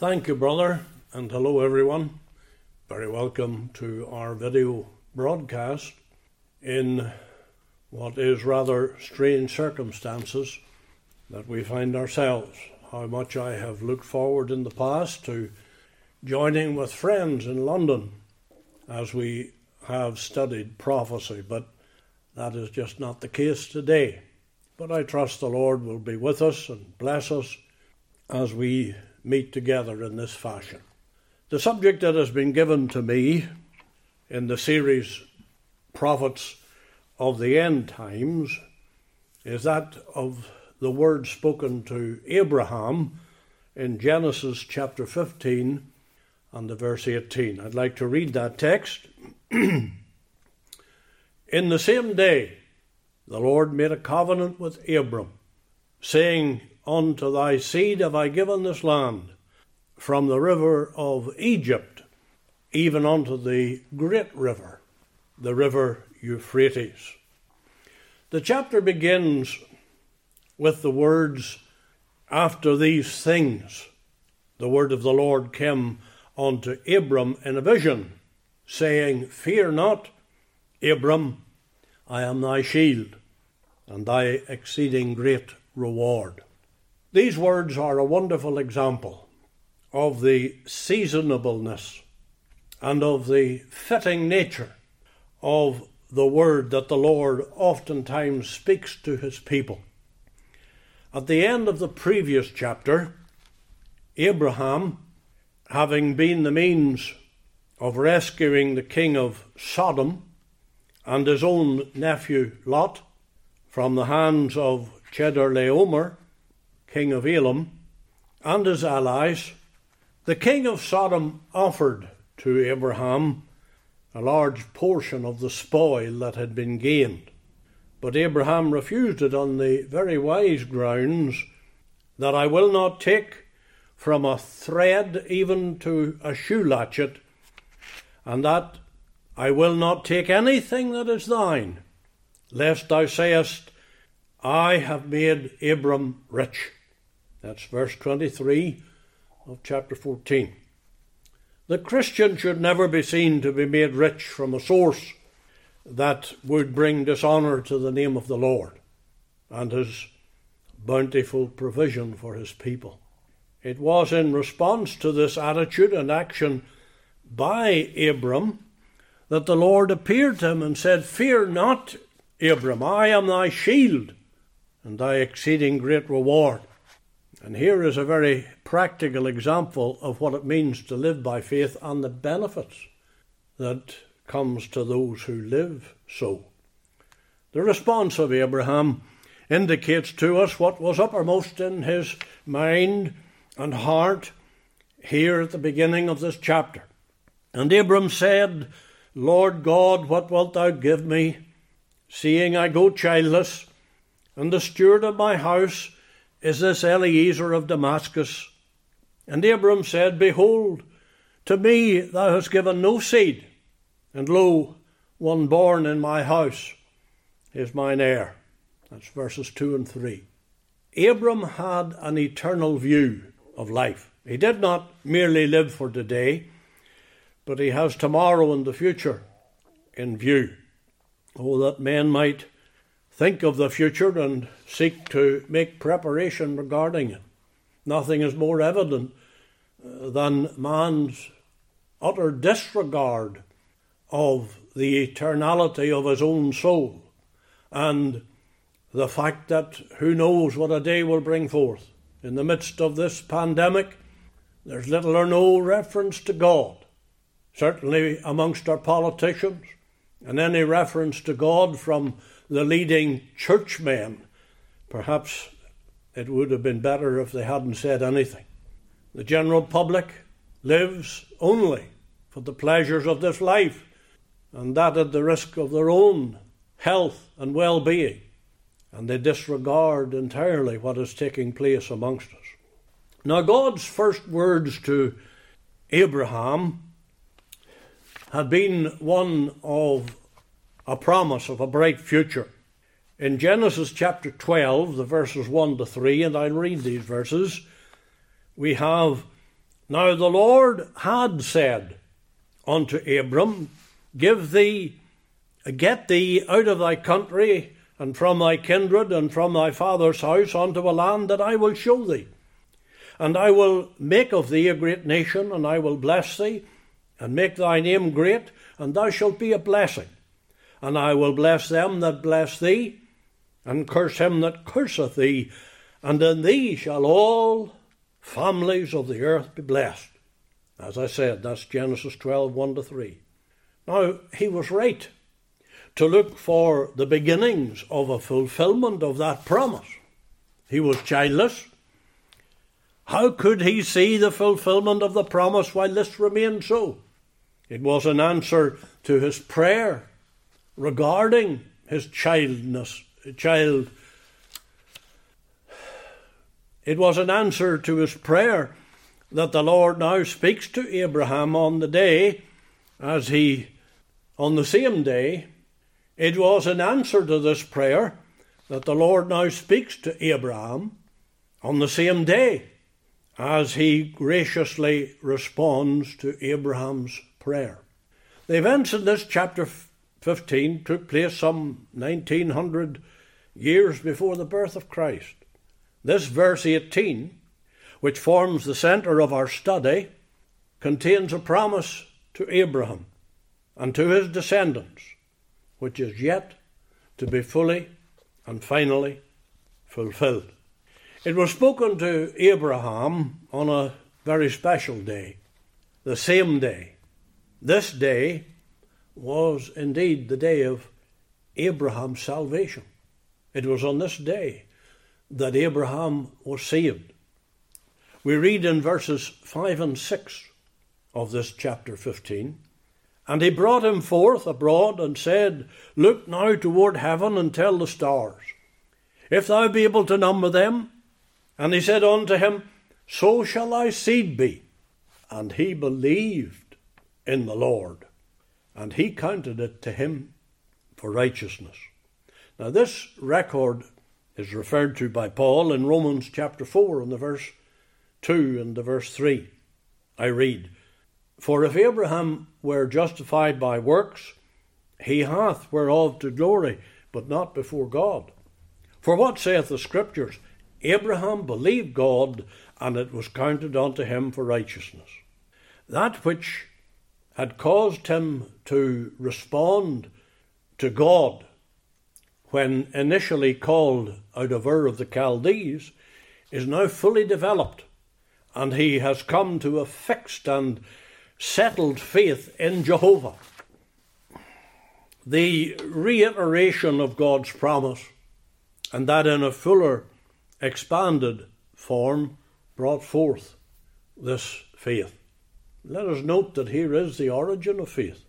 Thank you, brother, and hello, everyone. Very welcome to our video broadcast in what is rather strange circumstances that we find ourselves. How much I have looked forward in the past to joining with friends in London as we have studied prophecy, but that is just not the case today. But I trust the Lord will be with us and bless us as we meet together in this fashion. The subject that has been given to me in the series Prophets of the End Times is that of the word spoken to Abraham in Genesis chapter 15 and the verse 18. I'd like to read that text. in the same day, the Lord made a covenant with Abram, saying, Unto thy seed have I given this land, from the river of Egypt even unto the great river, the river Euphrates. The chapter begins with the words, After these things, the word of the Lord came unto Abram in a vision, saying, Fear not, Abram, I am thy shield, and thy exceeding great reward. These words are a wonderful example of the seasonableness and of the fitting nature of the word that the Lord oftentimes speaks to his people. At the end of the previous chapter, Abraham, having been the means of rescuing the king of Sodom and his own nephew Lot from the hands of Chedorlaomer, king of Elam, and his allies, the king of Sodom offered to Abraham a large portion of the spoil that had been gained. But Abraham refused it on the very wise grounds that I will not take from a thread even to a shoe latchet, and that I will not take anything that is thine, lest thou sayest, I have made Abram rich. That's verse 23 of chapter 14. The Christian should never be seen to be made rich from a source that would bring dishonour to the name of the Lord and his bountiful provision for his people. It was in response to this attitude and action by Abram that the Lord appeared to him and said, Fear not, Abram, I am thy shield and thy exceeding great reward. And here is a very practical example of what it means to live by faith and the benefits that comes to those who live so. The response of Abraham indicates to us what was uppermost in his mind and heart here at the beginning of this chapter. And Abram said, Lord God, what wilt thou give me, seeing I go childless, and the steward of my house is this Eliezer of Damascus? And Abram said, Behold, to me thou hast given no seed, and lo, one born in my house is mine heir. That's verses 2 and 3. Abram had an eternal view of life. He did not merely live for today, but he has tomorrow and the future in view. Oh, that men might think of the future and seek to make preparation regarding it. Nothing is more evident uh, than man's utter disregard of the eternality of his own soul and the fact that who knows what a day will bring forth. In the midst of this pandemic, there's little or no reference to God, certainly amongst our politicians, and any reference to God from the leading churchmen. Perhaps it would have been better if they hadn't said anything. The general public lives only for the pleasures of this life, and that at the risk of their own health and well being, and they disregard entirely what is taking place amongst us. Now, God's first words to Abraham had been one of a promise of a bright future. In Genesis chapter 12, the verses 1 to 3, and I'll read these verses, we have Now the Lord had said unto Abram, Give thee, get thee out of thy country and from thy kindred and from thy father's house unto a land that I will show thee. And I will make of thee a great nation, and I will bless thee, and make thy name great, and thou shalt be a blessing. And I will bless them that bless thee, and curse him that curseth thee, and in thee shall all families of the earth be blessed. As I said, that's Genesis 12 1 to 3. Now, he was right to look for the beginnings of a fulfillment of that promise. He was childless. How could he see the fulfillment of the promise while this remained so? It was an answer to his prayer regarding his childness, child. It was an answer to his prayer that the Lord now speaks to Abraham on the day as he, on the same day, it was an answer to this prayer that the Lord now speaks to Abraham on the same day as he graciously responds to Abraham's prayer. The events in this chapter 15 took place some 1900 years before the birth of Christ. This verse 18, which forms the centre of our study, contains a promise to Abraham and to his descendants, which is yet to be fully and finally fulfilled. It was spoken to Abraham on a very special day, the same day. This day was indeed the day of Abraham's salvation. It was on this day that Abraham was saved. We read in verses 5 and 6 of this chapter 15 And he brought him forth abroad and said, Look now toward heaven and tell the stars, if thou be able to number them. And he said unto him, So shall thy seed be. And he believed in the Lord and he counted it to him for righteousness. Now, this record is referred to by Paul in Romans chapter 4 and the verse 2 and the verse 3. I read, For if Abraham were justified by works, he hath whereof to glory, but not before God. For what saith the Scriptures? Abraham believed God, and it was counted unto him for righteousness. That which had caused him to respond to God when initially called out of Ur of the Chaldees is now fully developed, and he has come to a fixed and settled faith in Jehovah. The reiteration of God's promise, and that in a fuller, expanded form, brought forth this faith. Let us note that here is the origin of faith.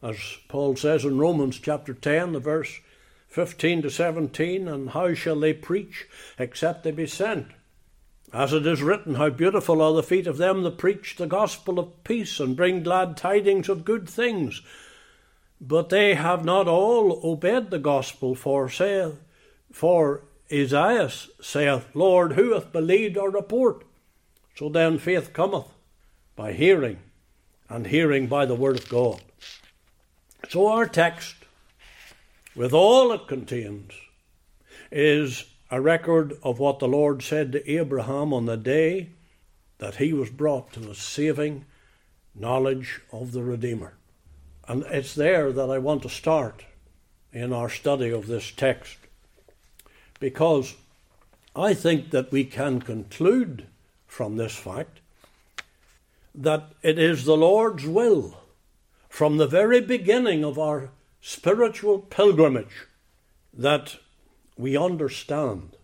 As Paul says in Romans chapter 10, the verse 15 to 17, and how shall they preach except they be sent? As it is written, How beautiful are the feet of them that preach the gospel of peace and bring glad tidings of good things. But they have not all obeyed the gospel, for saith, for Isaiah saith, Lord, who hath believed our report? So then faith cometh by hearing, and hearing by the Word of God. So our text, with all it contains, is a record of what the Lord said to Abraham on the day that he was brought to a saving knowledge of the Redeemer. And it's there that I want to start in our study of this text because I think that we can conclude from this fact that it is the Lord's will from the very beginning of our spiritual pilgrimage that we understand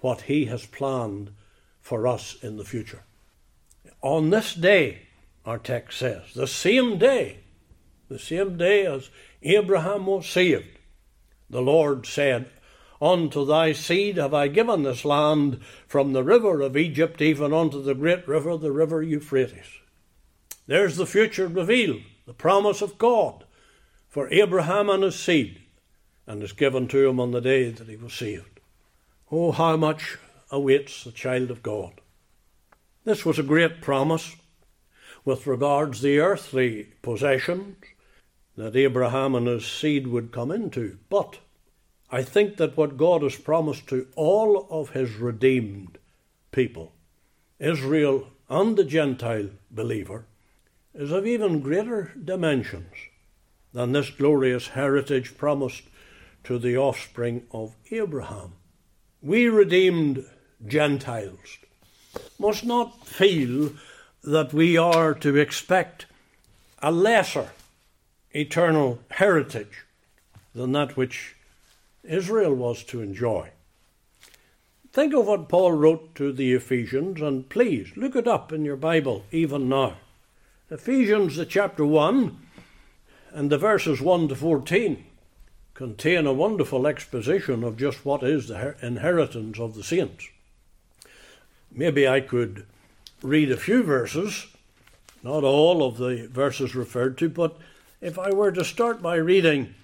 what He has planned for us in the future. On this day, our text says, the same day, the same day as Abraham was saved, the Lord said, Unto thy seed have I given this land from the river of Egypt even unto the great river, the river Euphrates. There's the future revealed, the promise of God for Abraham and his seed, and is given to him on the day that he was saved. Oh, how much awaits the child of God. This was a great promise, with regards the earthly possessions that Abraham and his seed would come into. But I think that what God has promised to all of his redeemed people, Israel and the Gentile believer, is of even greater dimensions than this glorious heritage promised to the offspring of Abraham. We redeemed Gentiles must not feel that we are to expect a lesser eternal heritage than that which Israel was to enjoy. Think of what Paul wrote to the Ephesians, and please look it up in your Bible even now. Ephesians, the chapter 1, and the verses 1 to 14 contain a wonderful exposition of just what is the inheritance of the saints. Maybe I could read a few verses, not all of the verses referred to, but if I were to start by reading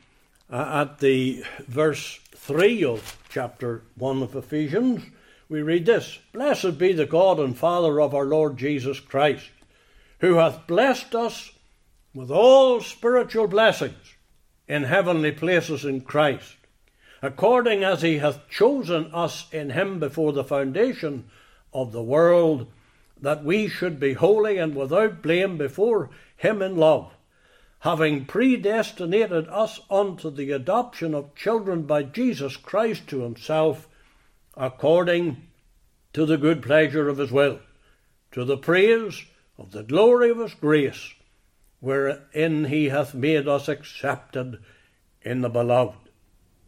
uh, at the verse 3 of chapter 1 of Ephesians, we read this Blessed be the God and Father of our Lord Jesus Christ, who hath blessed us with all spiritual blessings in heavenly places in Christ, according as he hath chosen us in him before the foundation of the world, that we should be holy and without blame before him in love having predestinated us unto the adoption of children by Jesus Christ to himself, according to the good pleasure of his will, to the praise of the glory of his grace, wherein he hath made us accepted in the beloved,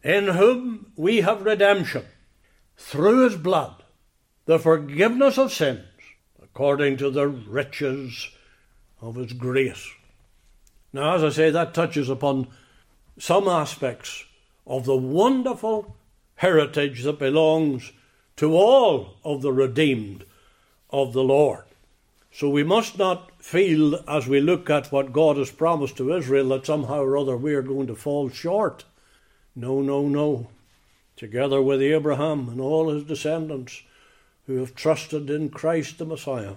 in whom we have redemption, through his blood, the forgiveness of sins, according to the riches of his grace now, as I say, that touches upon some aspects of the wonderful heritage that belongs to all of the redeemed of the Lord. So we must not feel, as we look at what God has promised to Israel, that somehow or other we are going to fall short. No, no, no. Together with Abraham and all his descendants who have trusted in Christ the Messiah,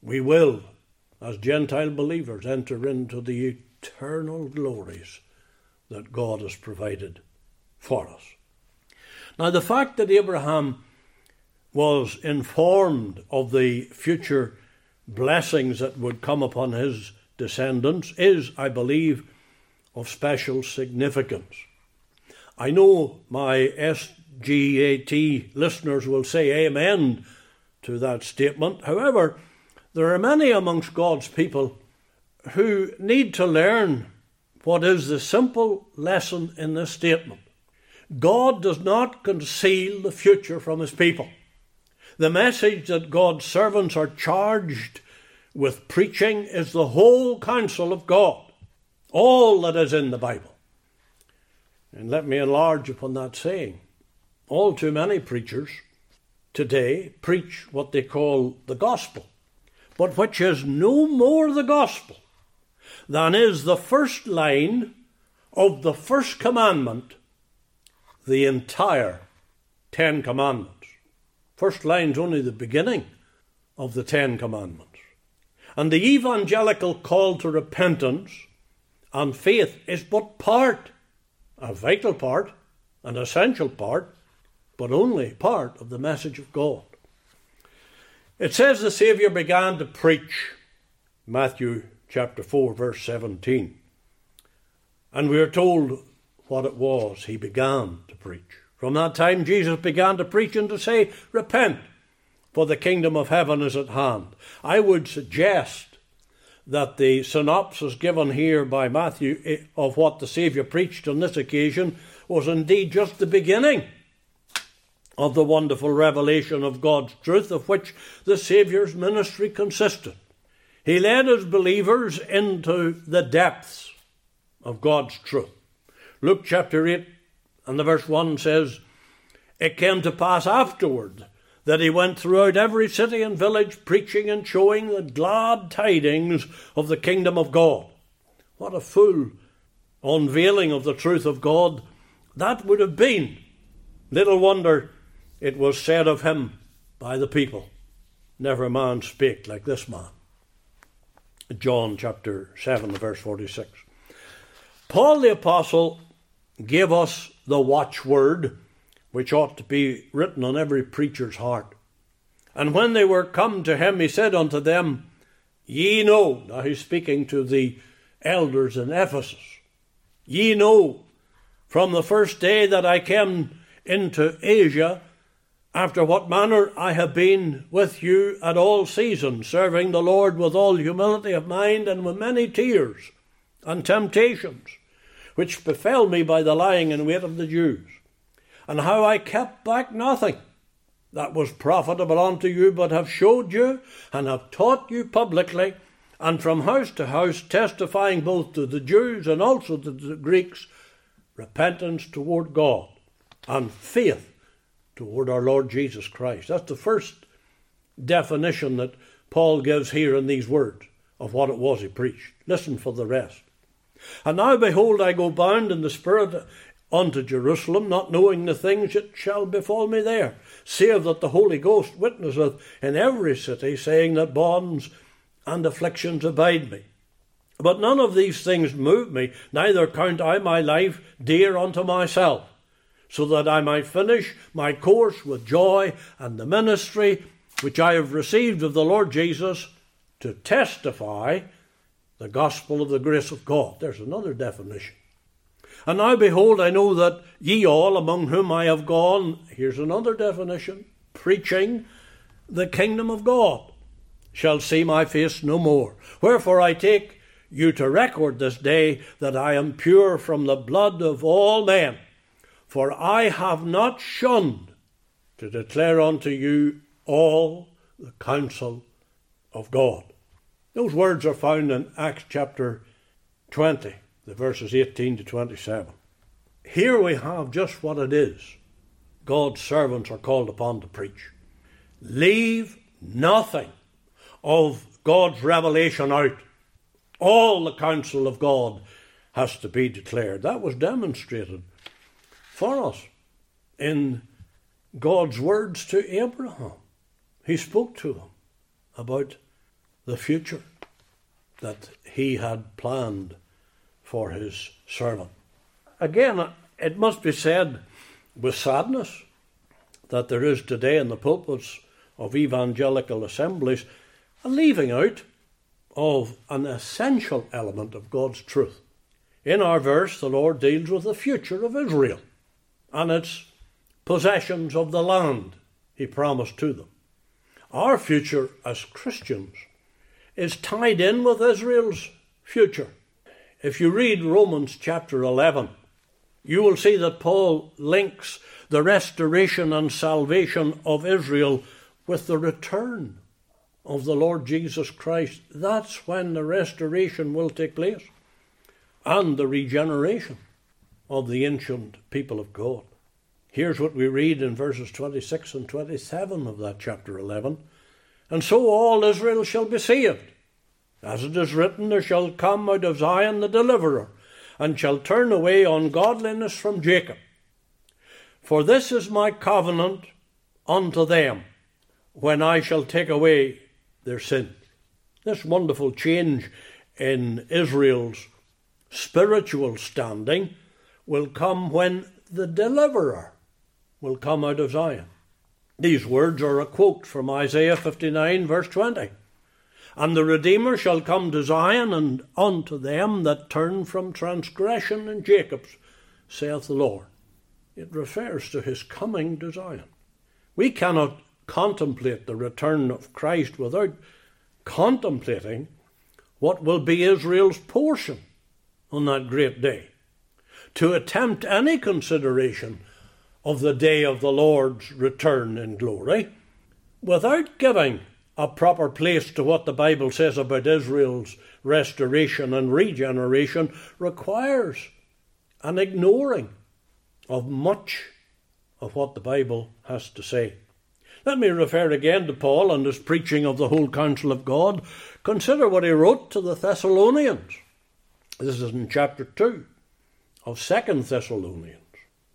we will as Gentile believers enter into the eternal glories that God has provided for us. Now, the fact that Abraham was informed of the future blessings that would come upon his descendants is, I believe, of special significance. I know my SGAT listeners will say amen to that statement. However, there are many amongst God's people who need to learn what is the simple lesson in this statement. God does not conceal the future from his people. The message that God's servants are charged with preaching is the whole counsel of God, all that is in the Bible. And let me enlarge upon that saying. All too many preachers today preach what they call the gospel but which is no more the gospel than is the first line of the first commandment, the entire Ten Commandments. First line's only the beginning of the Ten Commandments. And the evangelical call to repentance and faith is but part, a vital part, an essential part, but only part of the message of God. It says the Saviour began to preach, Matthew chapter 4, verse 17. And we are told what it was he began to preach. From that time, Jesus began to preach and to say, Repent, for the kingdom of heaven is at hand. I would suggest that the synopsis given here by Matthew eh, of what the Saviour preached on this occasion was indeed just the beginning of the wonderful revelation of God's truth, of which the Saviour's ministry consisted. He led his believers into the depths of God's truth. Luke chapter 8 and the verse 1 says, It came to pass afterward that he went throughout every city and village preaching and showing the glad tidings of the kingdom of God. What a full unveiling of the truth of God that would have been. Little wonder it was said of him by the people, Never man spake like this man. John chapter 7, verse 46. Paul the Apostle gave us the watchword, which ought to be written on every preacher's heart. And when they were come to him, he said unto them, Ye know, now he's speaking to the elders in Ephesus, ye know from the first day that I came into Asia, after what manner I have been with you at all seasons, serving the Lord with all humility of mind and with many tears and temptations, which befell me by the lying in wait of the Jews, and how I kept back nothing that was profitable unto you, but have showed you and have taught you publicly, and from house to house, testifying both to the Jews and also to the Greeks, repentance toward God and faith toward our Lord Jesus Christ. That's the first definition that Paul gives here in these words of what it was he preached. Listen for the rest. And now behold, I go bound in the Spirit unto Jerusalem, not knowing the things that shall befall me there, save that the Holy Ghost witnesseth in every city, saying that bonds and afflictions abide me. But none of these things move me, neither count I my life dear unto myself, so that I might finish my course with joy and the ministry which I have received of the Lord Jesus to testify the gospel of the grace of God. There's another definition. And now behold, I know that ye all among whom I have gone, here's another definition, preaching the kingdom of God, shall see my face no more. Wherefore I take you to record this day that I am pure from the blood of all men. For I have not shunned to declare unto you all the counsel of God. Those words are found in Acts chapter 20 the verses 18 to 27. Here we have just what it is God's servants are called upon to preach. Leave nothing of God's revelation out. All the counsel of God has to be declared. That was demonstrated for us in God's words to Abraham. He spoke to him about the future that he had planned for his servant. Again, it must be said with sadness that there is today in the pulpits of evangelical assemblies a leaving out of an essential element of God's truth. In our verse, the Lord deals with the future of Israel and its possessions of the land he promised to them. Our future as Christians is tied in with Israel's future. If you read Romans chapter 11, you will see that Paul links the restoration and salvation of Israel with the return of the Lord Jesus Christ. That's when the restoration will take place and the regeneration of the ancient people of God. Here's what we read in verses 26 and 27 of that chapter 11. And so all Israel shall be saved as it is written, there shall come out of Zion the deliverer, and shall turn away ungodliness from Jacob. For this is my covenant unto them, when I shall take away their sin. This wonderful change in Israel's spiritual standing will come when the deliverer will come out of Zion. These words are a quote from Isaiah 59, verse 20. And the Redeemer shall come to Zion, and unto them that turn from transgression in Jacob's, saith the Lord. It refers to his coming to Zion. We cannot contemplate the return of Christ without contemplating what will be Israel's portion on that great day. To attempt any consideration of the day of the Lord's return in glory without giving a proper place to what the Bible says about Israel's restoration and regeneration requires an ignoring of much of what the Bible has to say. Let me refer again to Paul and his preaching of the whole counsel of God. Consider what he wrote to the Thessalonians. This is in chapter 2 of Second Thessalonians.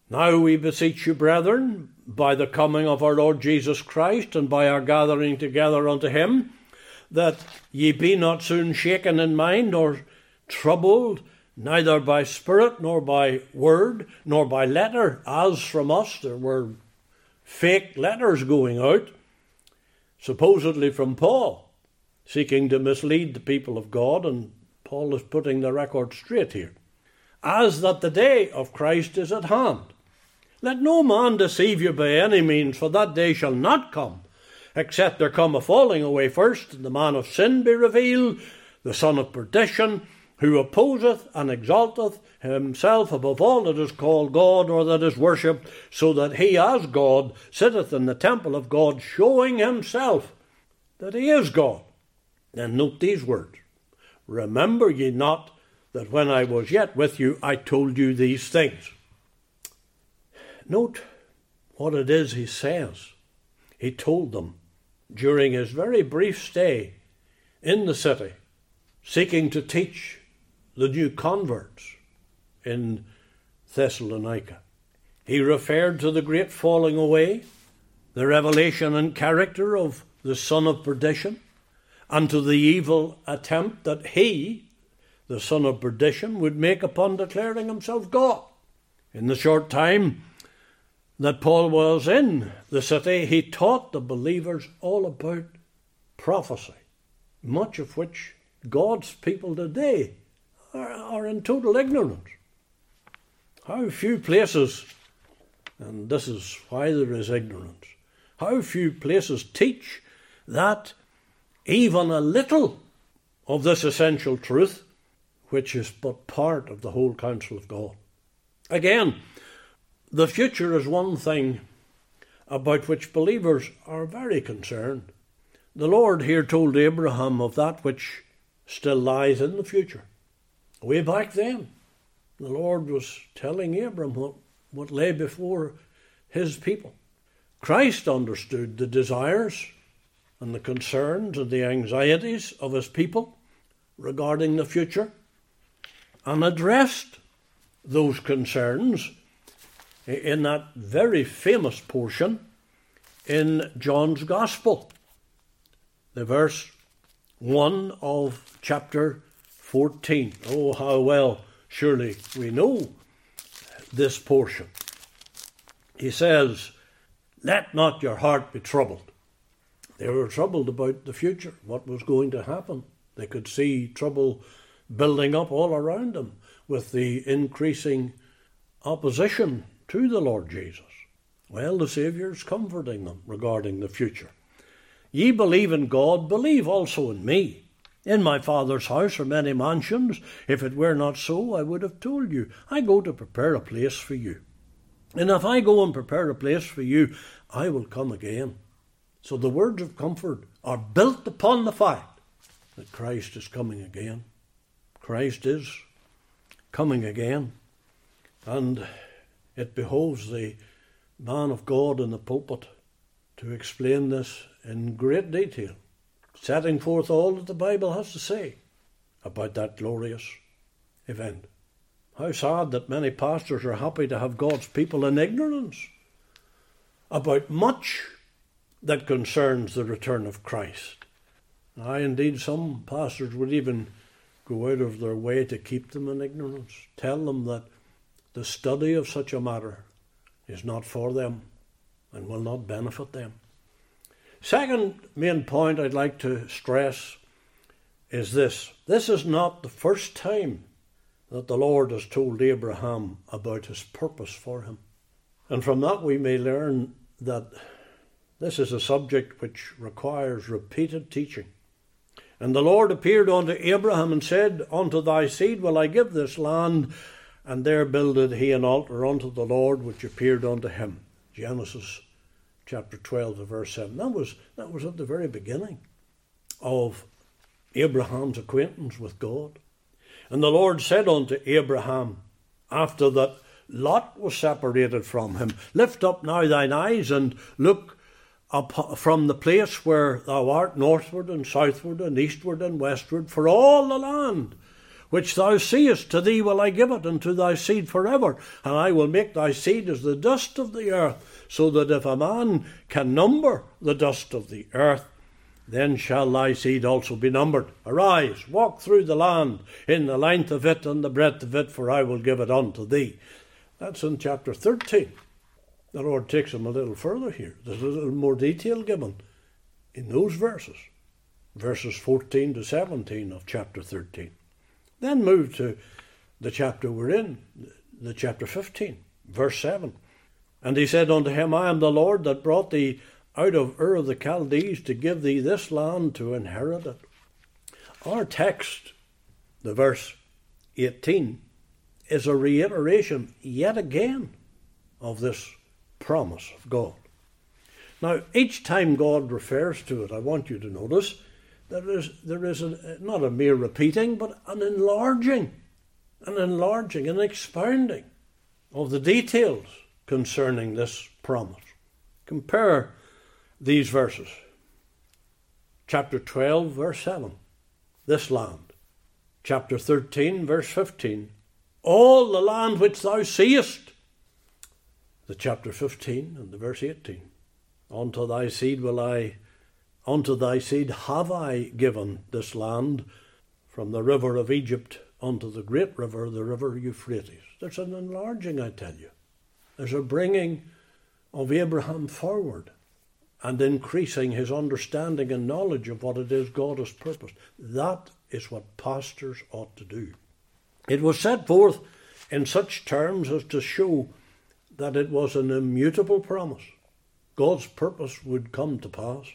Now we beseech you, brethren, by the coming of our Lord Jesus Christ and by our gathering together unto him, that ye be not soon shaken in mind or troubled, neither by spirit, nor by word, nor by letter, as from us. There were fake letters going out, supposedly from Paul, seeking to mislead the people of God, and Paul is putting the record straight here. As that the day of Christ is at hand. Let no man deceive you by any means, for that day shall not come, except there come a falling away first, and the man of sin be revealed, the son of perdition, who opposeth and exalteth himself above all that is called God or that is worshipped, so that he as God sitteth in the temple of God, showing himself that he is God. Then note these words Remember ye not that when I was yet with you, I told you these things. Note what it is he says. He told them during his very brief stay in the city, seeking to teach the new converts in Thessalonica. He referred to the great falling away, the revelation and character of the son of perdition, and to the evil attempt that he, the son of perdition, would make upon declaring himself God. In the short time that Paul was in the city, he taught the believers all about prophecy, much of which God's people today are, are in total ignorance. How few places, and this is why there is ignorance, how few places teach that even a little of this essential truth, which is but part of the whole counsel of God. Again, the future is one thing about which believers are very concerned. The Lord here told Abraham of that which still lies in the future. Way back then, the Lord was telling Abram what, what lay before his people. Christ understood the desires and the concerns and the anxieties of his people regarding the future and addressed those concerns in that very famous portion in John's Gospel, the verse 1 of chapter 14. Oh, how well, surely we know this portion. He says, Let not your heart be troubled. They were troubled about the future, what was going to happen. They could see trouble building up all around them with the increasing opposition to the Lord Jesus. Well, the Saviour is comforting them regarding the future. Ye believe in God, believe also in me. In my Father's house are many mansions. If it were not so, I would have told you. I go to prepare a place for you. And if I go and prepare a place for you, I will come again. So the words of comfort are built upon the fact that Christ is coming again. Christ is coming again. And it behoves the man of God in the pulpit to explain this in great detail setting forth all that the Bible has to say about that glorious event. How sad that many pastors are happy to have God's people in ignorance about much that concerns the return of Christ. I indeed, some pastors would even go out of their way to keep them in ignorance, tell them that the study of such a matter is not for them and will not benefit them. Second main point I'd like to stress is this this is not the first time that the Lord has told Abraham about his purpose for him. And from that we may learn that this is a subject which requires repeated teaching. And the Lord appeared unto Abraham and said, Unto thy seed will I give this land, and there builded he an altar unto the Lord which appeared unto him. Genesis chapter 12 verse 7. That was, that was at the very beginning of Abraham's acquaintance with God. And the Lord said unto Abraham, after that Lot was separated from him, Lift up now thine eyes and look up from the place where thou art northward and southward and eastward and westward, for all the land which thou seest, to thee will I give it, and to thy seed forever. And I will make thy seed as the dust of the earth, so that if a man can number the dust of the earth, then shall thy seed also be numbered. Arise, walk through the land in the length of it and the breadth of it, for I will give it unto thee. That's in chapter 13. The Lord takes him a little further here. There's a little more detail given in those verses, verses 14 to 17 of chapter 13. Then move to the chapter we're in, the chapter 15, verse 7. And he said unto him, I am the Lord that brought thee out of Ur of the Chaldees to give thee this land to inherit it. Our text, the verse 18, is a reiteration yet again of this promise of God. Now, each time God refers to it, I want you to notice there is, there is a, not a mere repeating, but an enlarging, an enlarging, an expounding of the details concerning this promise. Compare these verses. Chapter 12, verse 7, this land. Chapter 13, verse 15, all the land which thou seest. The chapter 15 and the verse 18. Unto thy seed will I, unto thy seed have I given this land from the river of Egypt unto the great river, the river Euphrates. There's an enlarging, I tell you. There's a bringing of Abraham forward and increasing his understanding and knowledge of what it is God has purposed. That is what pastors ought to do. It was set forth in such terms as to show that it was an immutable promise. God's purpose would come to pass.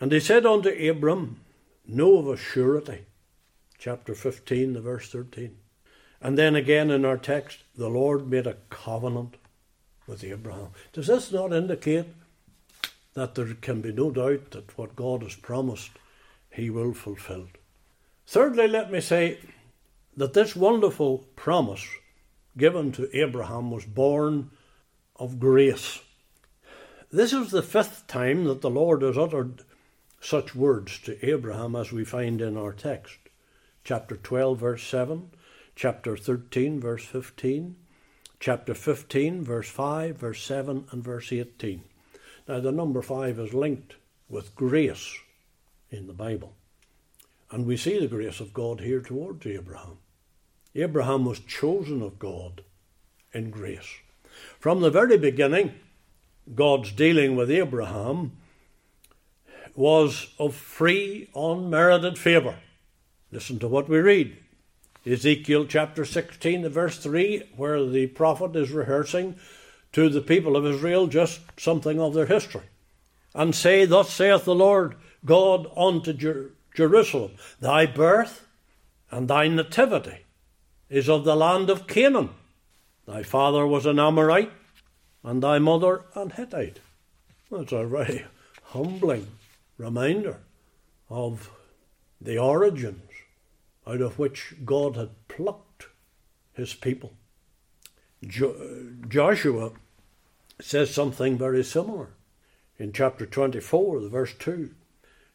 And he said unto Abram, Know of a surety. Chapter 15, the verse 13. And then again in our text, the Lord made a covenant with Abraham. Does this not indicate that there can be no doubt that what God has promised, He will fulfill. Thirdly, let me say that this wonderful promise given to Abraham was born of grace. This is the fifth time that the Lord has uttered such words to Abraham as we find in our text. Chapter 12, verse 7, chapter 13, verse 15, chapter 15, verse 5, verse 7, and verse 18. Now, the number five is linked with grace in the Bible. And we see the grace of God here towards Abraham. Abraham was chosen of God in grace. From the very beginning, God's dealing with Abraham was of free, unmerited favour. Listen to what we read. Ezekiel chapter 16, verse 3, where the prophet is rehearsing to the people of Israel just something of their history and say, Thus saith the Lord God unto Jer- Jerusalem, Thy birth and thy nativity is of the land of Canaan. Thy father was an Amorite, and thy mother an Hittite. That's a very humbling reminder of the origins out of which God had plucked his people. Jo- Joshua says something very similar in chapter 24, the verse 2.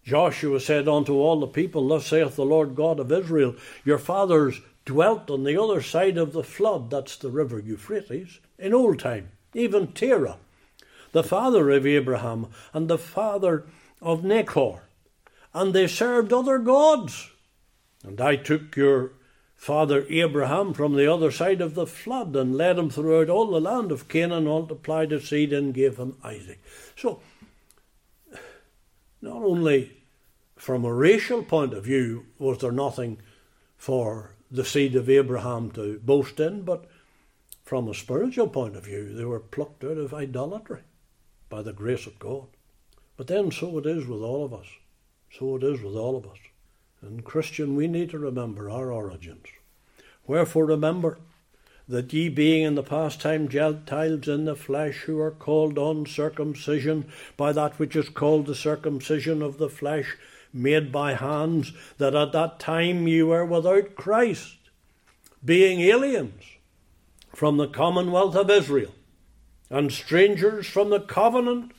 Joshua said unto all the people, Thus saith the Lord God of Israel, Your fathers dwelt on the other side of the flood, that's the river Euphrates, in old time, even Terah, the father of Abraham and the father of Nachor, and they served other gods. And I took your Father Abraham from the other side of the flood and led him throughout all the land of Canaan, multiplied his seed, and gave him Isaac. So, not only from a racial point of view was there nothing for the seed of Abraham to boast in, but from a spiritual point of view, they were plucked out of idolatry by the grace of God. But then, so it is with all of us. So it is with all of us. And Christian, we need to remember our origins. Wherefore remember that ye being in the past time Gentiles in the flesh, who are called uncircumcision by that which is called the circumcision of the flesh, made by hands, that at that time ye were without Christ, being aliens from the commonwealth of Israel, and strangers from the covenant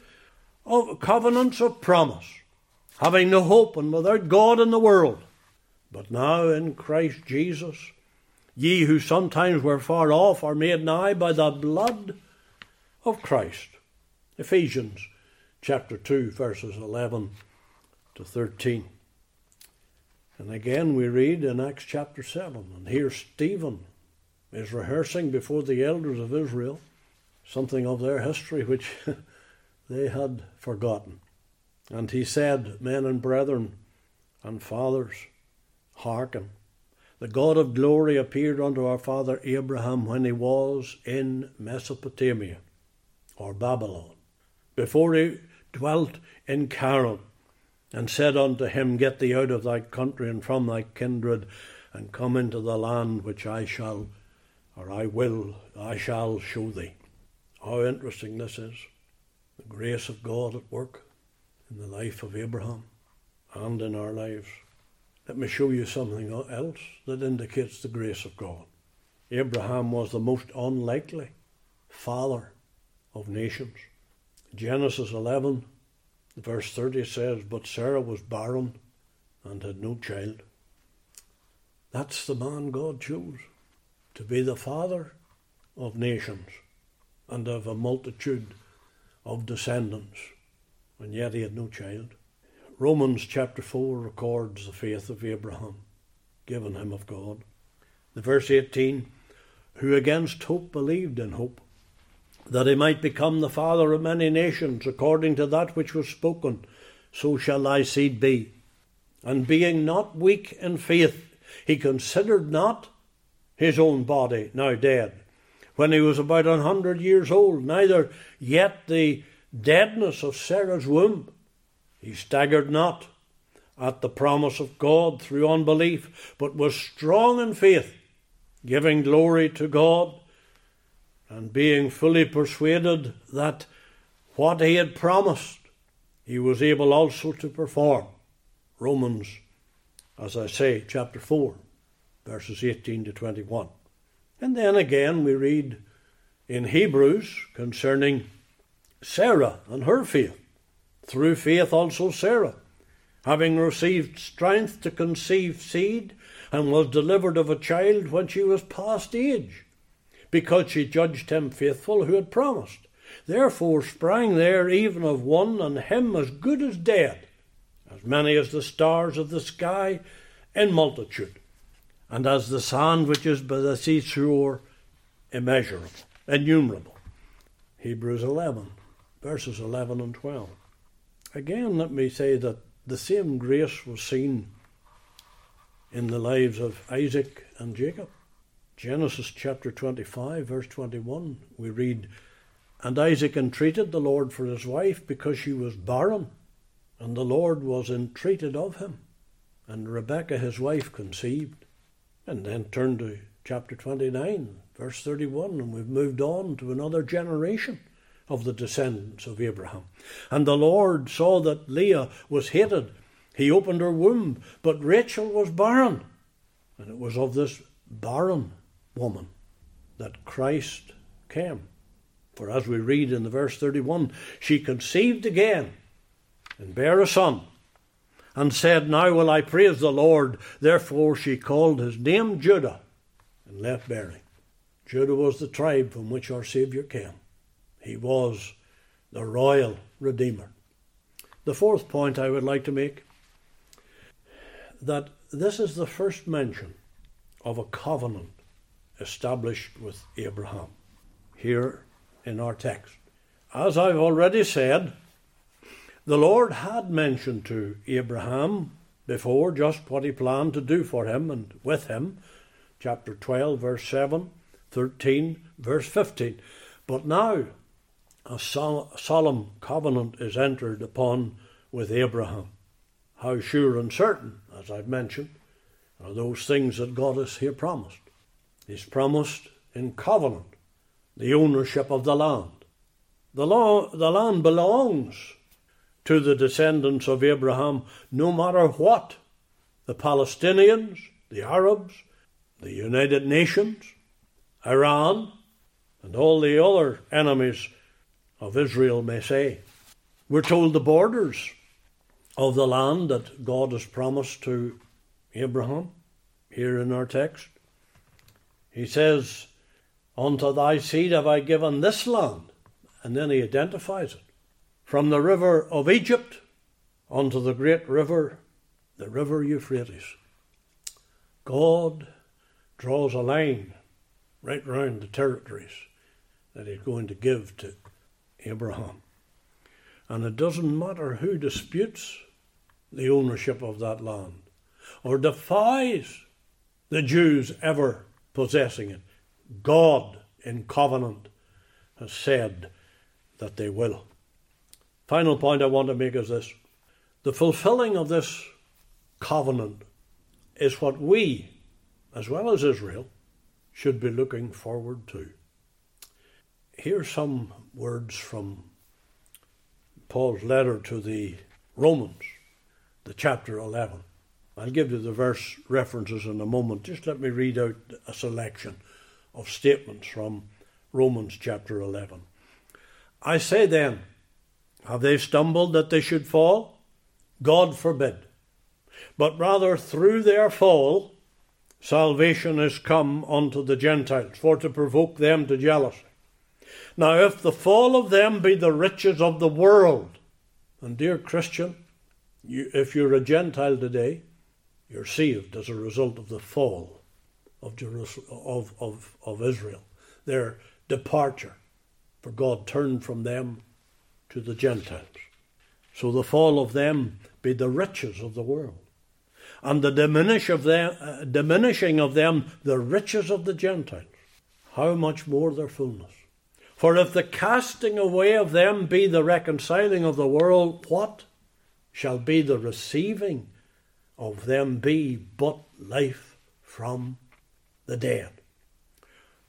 of covenants of promise having no hope and without God in the world. But now in Christ Jesus, ye who sometimes were far off are made nigh by the blood of Christ. Ephesians chapter 2, verses 11 to 13. And again we read in Acts chapter 7, and here Stephen is rehearsing before the elders of Israel something of their history which they had forgotten. And he said, Men and brethren and fathers, hearken. The God of glory appeared unto our father Abraham when he was in Mesopotamia, or Babylon, before he dwelt in Charran, and said unto him, Get thee out of thy country and from thy kindred, and come into the land which I shall, or I will, I shall show thee. How interesting this is. The grace of God at work in the life of Abraham and in our lives. Let me show you something else that indicates the grace of God. Abraham was the most unlikely father of nations. Genesis 11, verse 30 says, But Sarah was barren and had no child. That's the man God chose to be the father of nations and of a multitude of descendants, and yet he had no child. Romans chapter 4 records the faith of Abraham, given him of God. The verse 18, who against hope believed in hope, that he might become the father of many nations, according to that which was spoken, so shall thy seed be. And being not weak in faith, he considered not his own body now dead when he was about a hundred years old, neither yet the deadness of Sarah's womb. He staggered not at the promise of God through unbelief, but was strong in faith, giving glory to God, and being fully persuaded that what he had promised he was able also to perform. Romans, as I say, chapter 4, verses 18 to 21. And then again we read in Hebrews concerning Sarah and her faith. Through faith also Sarah, having received strength to conceive seed, and was delivered of a child when she was past age, because she judged him faithful who had promised. Therefore sprang there even of one and him as good as dead, as many as the stars of the sky in multitude and as the sand which is by the seashore immeasurable, innumerable. Hebrews 11, verses 11 and 12. Again, let me say that the same grace was seen in the lives of Isaac and Jacob. Genesis chapter 25, verse 21, we read, And Isaac entreated the Lord for his wife because she was barren, and the Lord was entreated of him. And Rebekah his wife conceived. And then turn to chapter 29, verse 31, and we've moved on to another generation of the descendants of Abraham. And the Lord saw that Leah was hated. He opened her womb, but Rachel was barren. And it was of this barren woman that Christ came. For as we read in the verse 31, she conceived again and bare a son and said, Now will I praise the Lord. Therefore she called his name Judah and left bearing. Judah was the tribe from which our Saviour came. He was the royal Redeemer. The fourth point I would like to make that this is the first mention of a covenant established with Abraham here in our text. As I've already said, the Lord had mentioned to Abraham before just what he planned to do for him and with him. Chapter 12, verse 7, 13, verse 15. But now a solemn covenant is entered upon with Abraham. How sure and certain, as I've mentioned, are those things that God has here promised. He's promised in covenant the ownership of the land. The, law, the land belongs to the descendants of Abraham, no matter what the Palestinians, the Arabs, the United Nations, Iran, and all the other enemies of Israel may say. We're told the borders of the land that God has promised to Abraham here in our text. He says, Unto thy seed have I given this land. And then he identifies it from the river of Egypt unto the great river, the river Euphrates. God draws a line right round the territories that He's going to give to Abraham. And it doesn't matter who disputes the ownership of that land or defies the Jews ever possessing it. God in covenant has said that they will. Final point I want to make is this the fulfilling of this covenant is what we, as well as Israel, should be looking forward to. Here are some words from Paul's letter to the Romans, the chapter 11. I'll give you the verse references in a moment. Just let me read out a selection of statements from Romans chapter 11. I say then, have they stumbled that they should fall? God forbid. But rather through their fall, salvation is come unto the Gentiles, for to provoke them to jealousy. Now, if the fall of them be the riches of the world, and dear Christian, you, if you're a Gentile today, you're saved as a result of the fall of, Jerusalem, of, of, of Israel, their departure, for God turned from them to the Gentiles. So the fall of them be the riches of the world, and the diminish of them, uh, diminishing of them the riches of the Gentiles. How much more their fullness? For if the casting away of them be the reconciling of the world, what shall be the receiving of them be but life from the dead?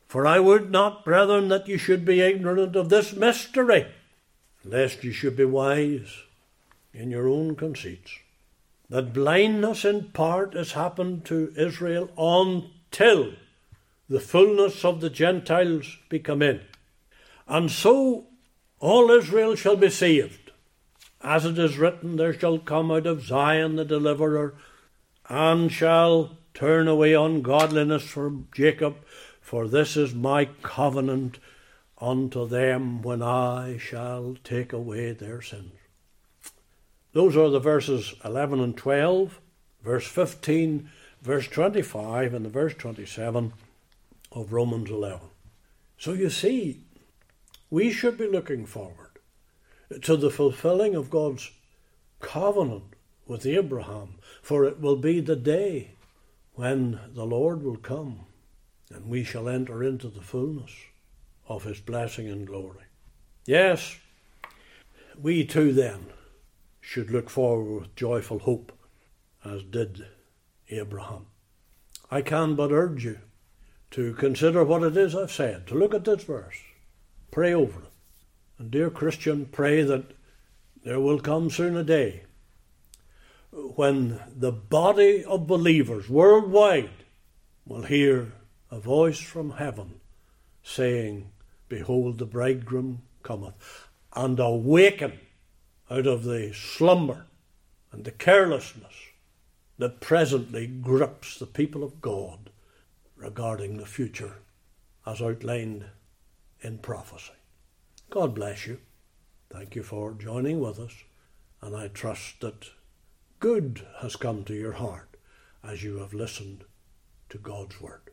For I would not, brethren, that you should be ignorant of this mystery, lest ye should be wise in your own conceits. That blindness in part has happened to Israel until the fullness of the Gentiles be come in. And so all Israel shall be saved. As it is written, there shall come out of Zion the deliverer, and shall turn away ungodliness from Jacob, for this is my covenant unto them when I shall take away their sins. Those are the verses 11 and 12, verse 15, verse 25, and the verse 27 of Romans 11. So you see, we should be looking forward to the fulfilling of God's covenant with Abraham, for it will be the day when the Lord will come and we shall enter into the fullness of his blessing and glory. Yes, we too then should look forward with joyful hope, as did Abraham. I can but urge you to consider what it is I've said, to look at this verse, Pray over it. And, dear Christian, pray that there will come soon a day when the body of believers worldwide will hear a voice from heaven saying, Behold, the bridegroom cometh, and awaken out of the slumber and the carelessness that presently grips the people of God regarding the future as outlined in prophecy. God bless you. Thank you for joining with us, and I trust that good has come to your heart as you have listened to God's word.